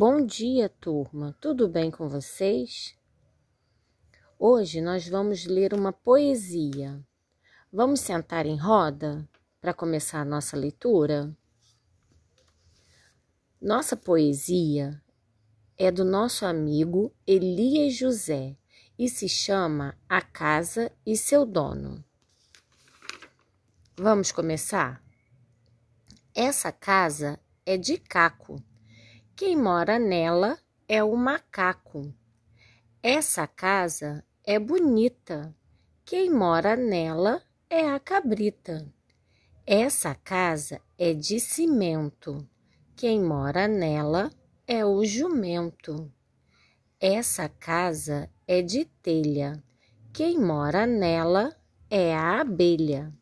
Bom dia, turma. Tudo bem com vocês? Hoje nós vamos ler uma poesia. Vamos sentar em roda para começar a nossa leitura? Nossa poesia é do nosso amigo Elias José e se chama A Casa e Seu Dono. Vamos começar? Essa casa é de caco. Quem mora nela é o macaco. Essa casa é bonita. Quem mora nela é a cabrita. Essa casa é de cimento. Quem mora nela é o jumento. Essa casa é de telha. Quem mora nela é a abelha.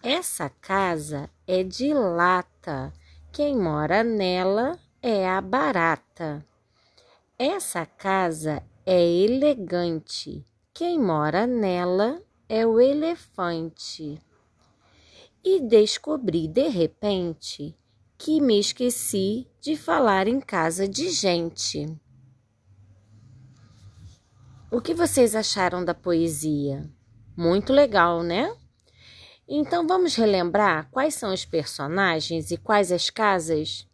Essa casa é de lata. Quem mora nela é a barata. Essa casa é elegante. Quem mora nela é o elefante. E descobri de repente que me esqueci de falar em casa de gente. O que vocês acharam da poesia? Muito legal, né? Então vamos relembrar quais são os personagens e quais as casas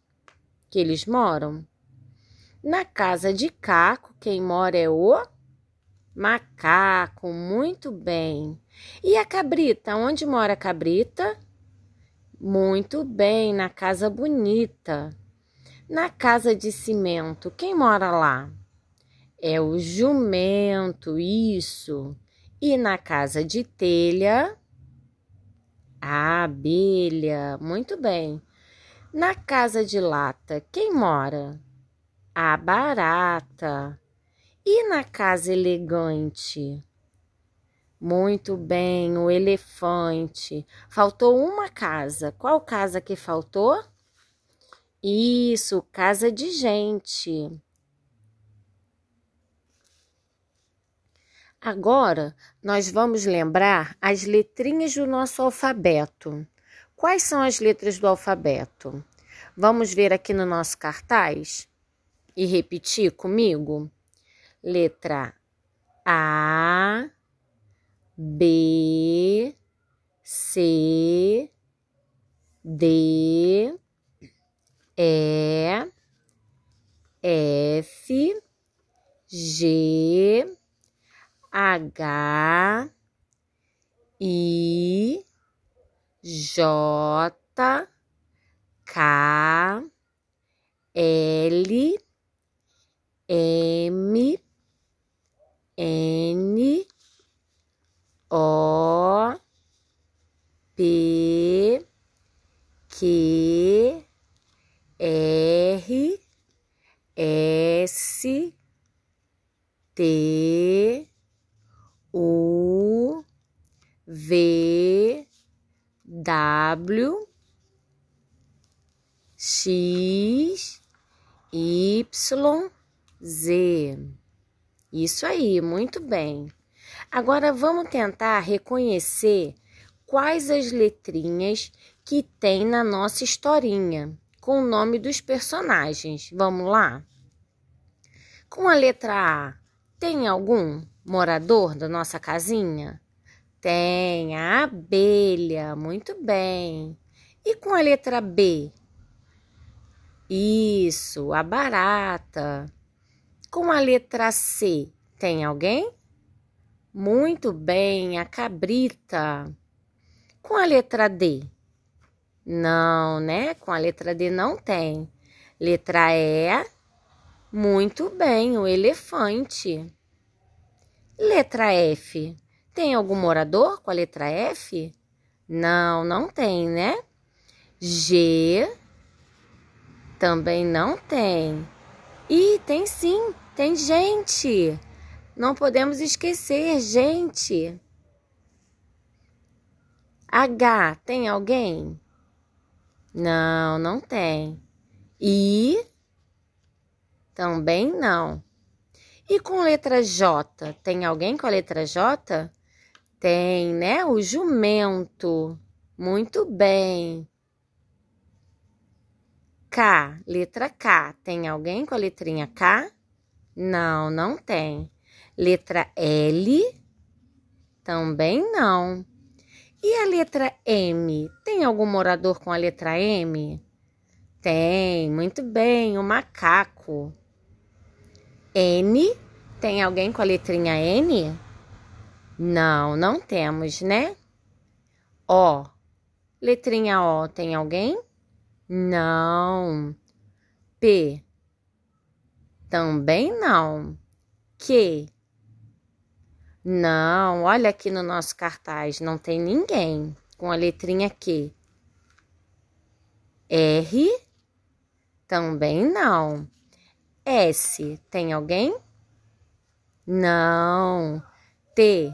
que eles moram? Na casa de Caco, quem mora é o macaco, muito bem. E a cabrita, onde mora a cabrita? Muito bem, na casa bonita. Na casa de cimento, quem mora lá? É o jumento, isso. E na casa de telha, a abelha, muito bem. Na casa de lata, quem mora? A barata. E na casa elegante? Muito bem, o elefante. Faltou uma casa. Qual casa que faltou? Isso, casa de gente. Agora, nós vamos lembrar as letrinhas do nosso alfabeto. Quais são as letras do alfabeto? Vamos ver aqui no nosso cartaz e repetir comigo? Letra A, B, C, D, E, F, G, H, I, J, K, L, M, N, O, P, Q, R, S, T, U, V, W, X, Y, Z. Isso aí, muito bem. Agora vamos tentar reconhecer quais as letrinhas que tem na nossa historinha, com o nome dos personagens. Vamos lá? Com a letra A, tem algum morador da nossa casinha? Tem a abelha, muito bem. E com a letra B? Isso, a barata. Com a letra C, tem alguém? Muito bem, a cabrita. Com a letra D? Não, né? Com a letra D não tem. Letra E, muito bem, o elefante. Letra F, tem algum morador com a letra F? Não, não tem, né? G também não tem. E tem sim, tem gente. Não podemos esquecer, gente. H, tem alguém? Não, não tem. I também não. E com letra J, tem alguém com a letra J? Tem, né? O jumento. Muito bem. K, letra K. Tem alguém com a letrinha K? Não, não tem. Letra L? Também não. E a letra M? Tem algum morador com a letra M? Tem, muito bem, o macaco. N? Tem alguém com a letrinha N? Não, não temos, né? O. Letrinha O, tem alguém? Não. P. Também não. Q. Não, olha aqui no nosso cartaz, não tem ninguém com a letrinha Q. R. Também não. S. Tem alguém? Não. T.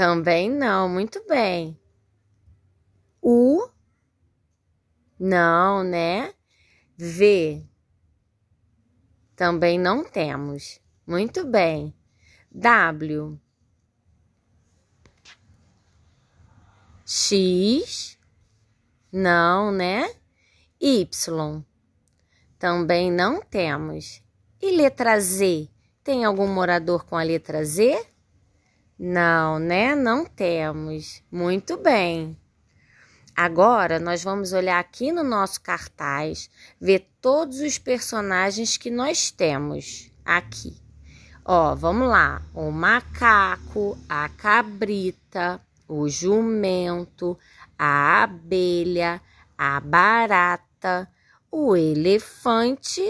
Também não, muito bem. U. Não, né? V. Também não temos. Muito bem. W. X. Não, né? Y. Também não temos. E letra Z? Tem algum morador com a letra Z? Não, né? Não temos. Muito bem. Agora nós vamos olhar aqui no nosso cartaz, ver todos os personagens que nós temos aqui. Ó, vamos lá: o macaco, a cabrita, o jumento, a abelha, a barata, o elefante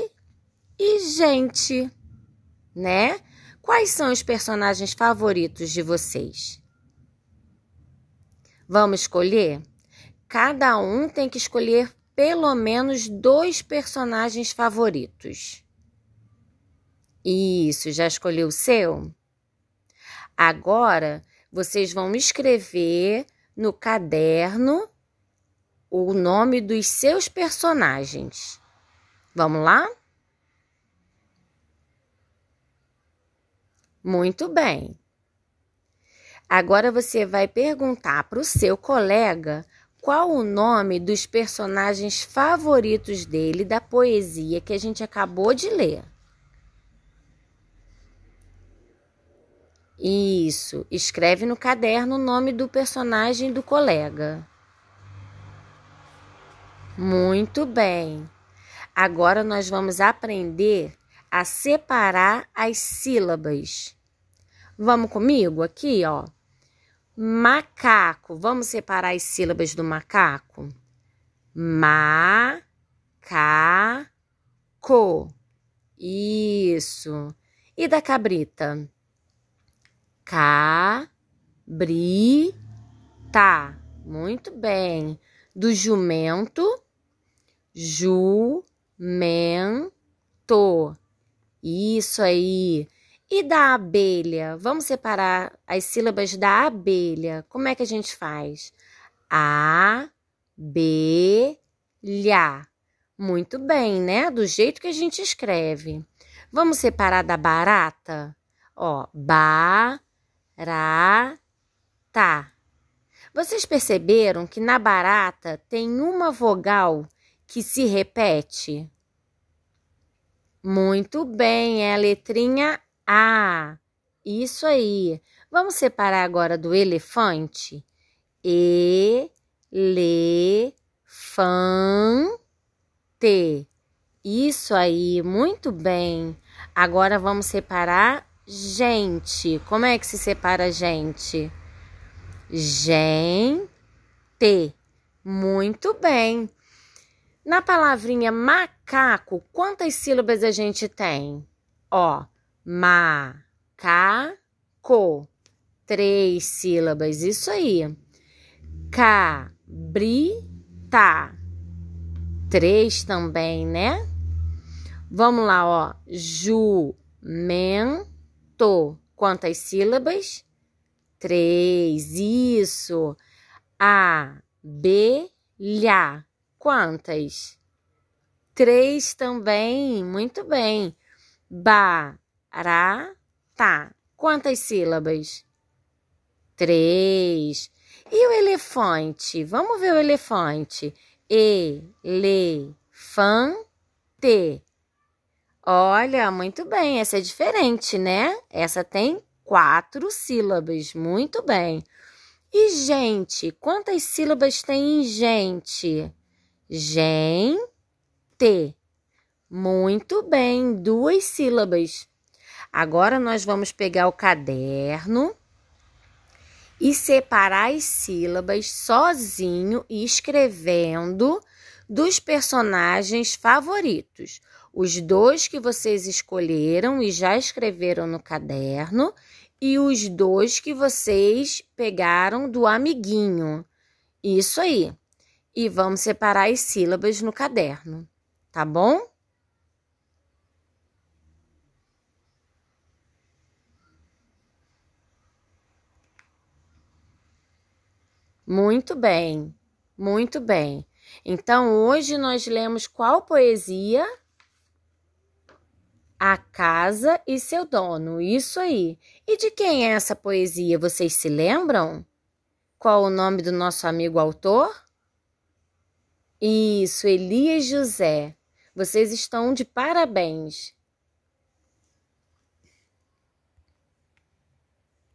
e gente, né? Quais são os personagens favoritos de vocês? Vamos escolher? Cada um tem que escolher pelo menos dois personagens favoritos. Isso, já escolheu o seu? Agora vocês vão escrever no caderno o nome dos seus personagens. Vamos lá? Muito bem. Agora você vai perguntar para o seu colega qual o nome dos personagens favoritos dele da poesia que a gente acabou de ler. Isso, escreve no caderno o nome do personagem do colega. Muito bem. Agora nós vamos aprender a separar as sílabas. Vamos comigo aqui, ó. Macaco. Vamos separar as sílabas do macaco? Ma, ca, co. Isso. E da cabrita? Cabrita. Muito bem. Do jumento? Jumento. Isso aí. E da abelha? Vamos separar as sílabas da abelha. Como é que a gente faz? A, B, lha. Muito bem, né? Do jeito que a gente escreve. Vamos separar da barata? Ó, ba, ra, tá. Vocês perceberam que na barata tem uma vogal que se repete? Muito bem, é a letrinha A. Isso aí. Vamos separar agora do elefante? E, le, fan, te. Isso aí, muito bem. Agora vamos separar gente. Como é que se separa gente? Gente. Muito bem. Na palavrinha macaco, quantas sílabas a gente tem? Ó, macaco. Três sílabas, isso aí. Cabrita. Três também, né? Vamos lá, ó. Jumento. Quantas sílabas? Três, isso. Abelha. Quantas? Três também. Muito bem. Barata. Quantas sílabas? Três. E o elefante? Vamos ver o elefante. elefante. Olha, muito bem, essa é diferente, né? Essa tem quatro sílabas, muito bem. E gente, quantas sílabas tem em gente? Gente. Muito bem, duas sílabas. Agora nós vamos pegar o caderno e separar as sílabas sozinho e escrevendo dos personagens favoritos. Os dois que vocês escolheram e já escreveram no caderno e os dois que vocês pegaram do amiguinho. Isso aí. E vamos separar as sílabas no caderno, tá bom? Muito bem, muito bem. Então, hoje nós lemos qual poesia? A Casa e seu Dono. Isso aí. E de quem é essa poesia? Vocês se lembram? Qual o nome do nosso amigo autor? Isso, Elias José. Vocês estão de parabéns.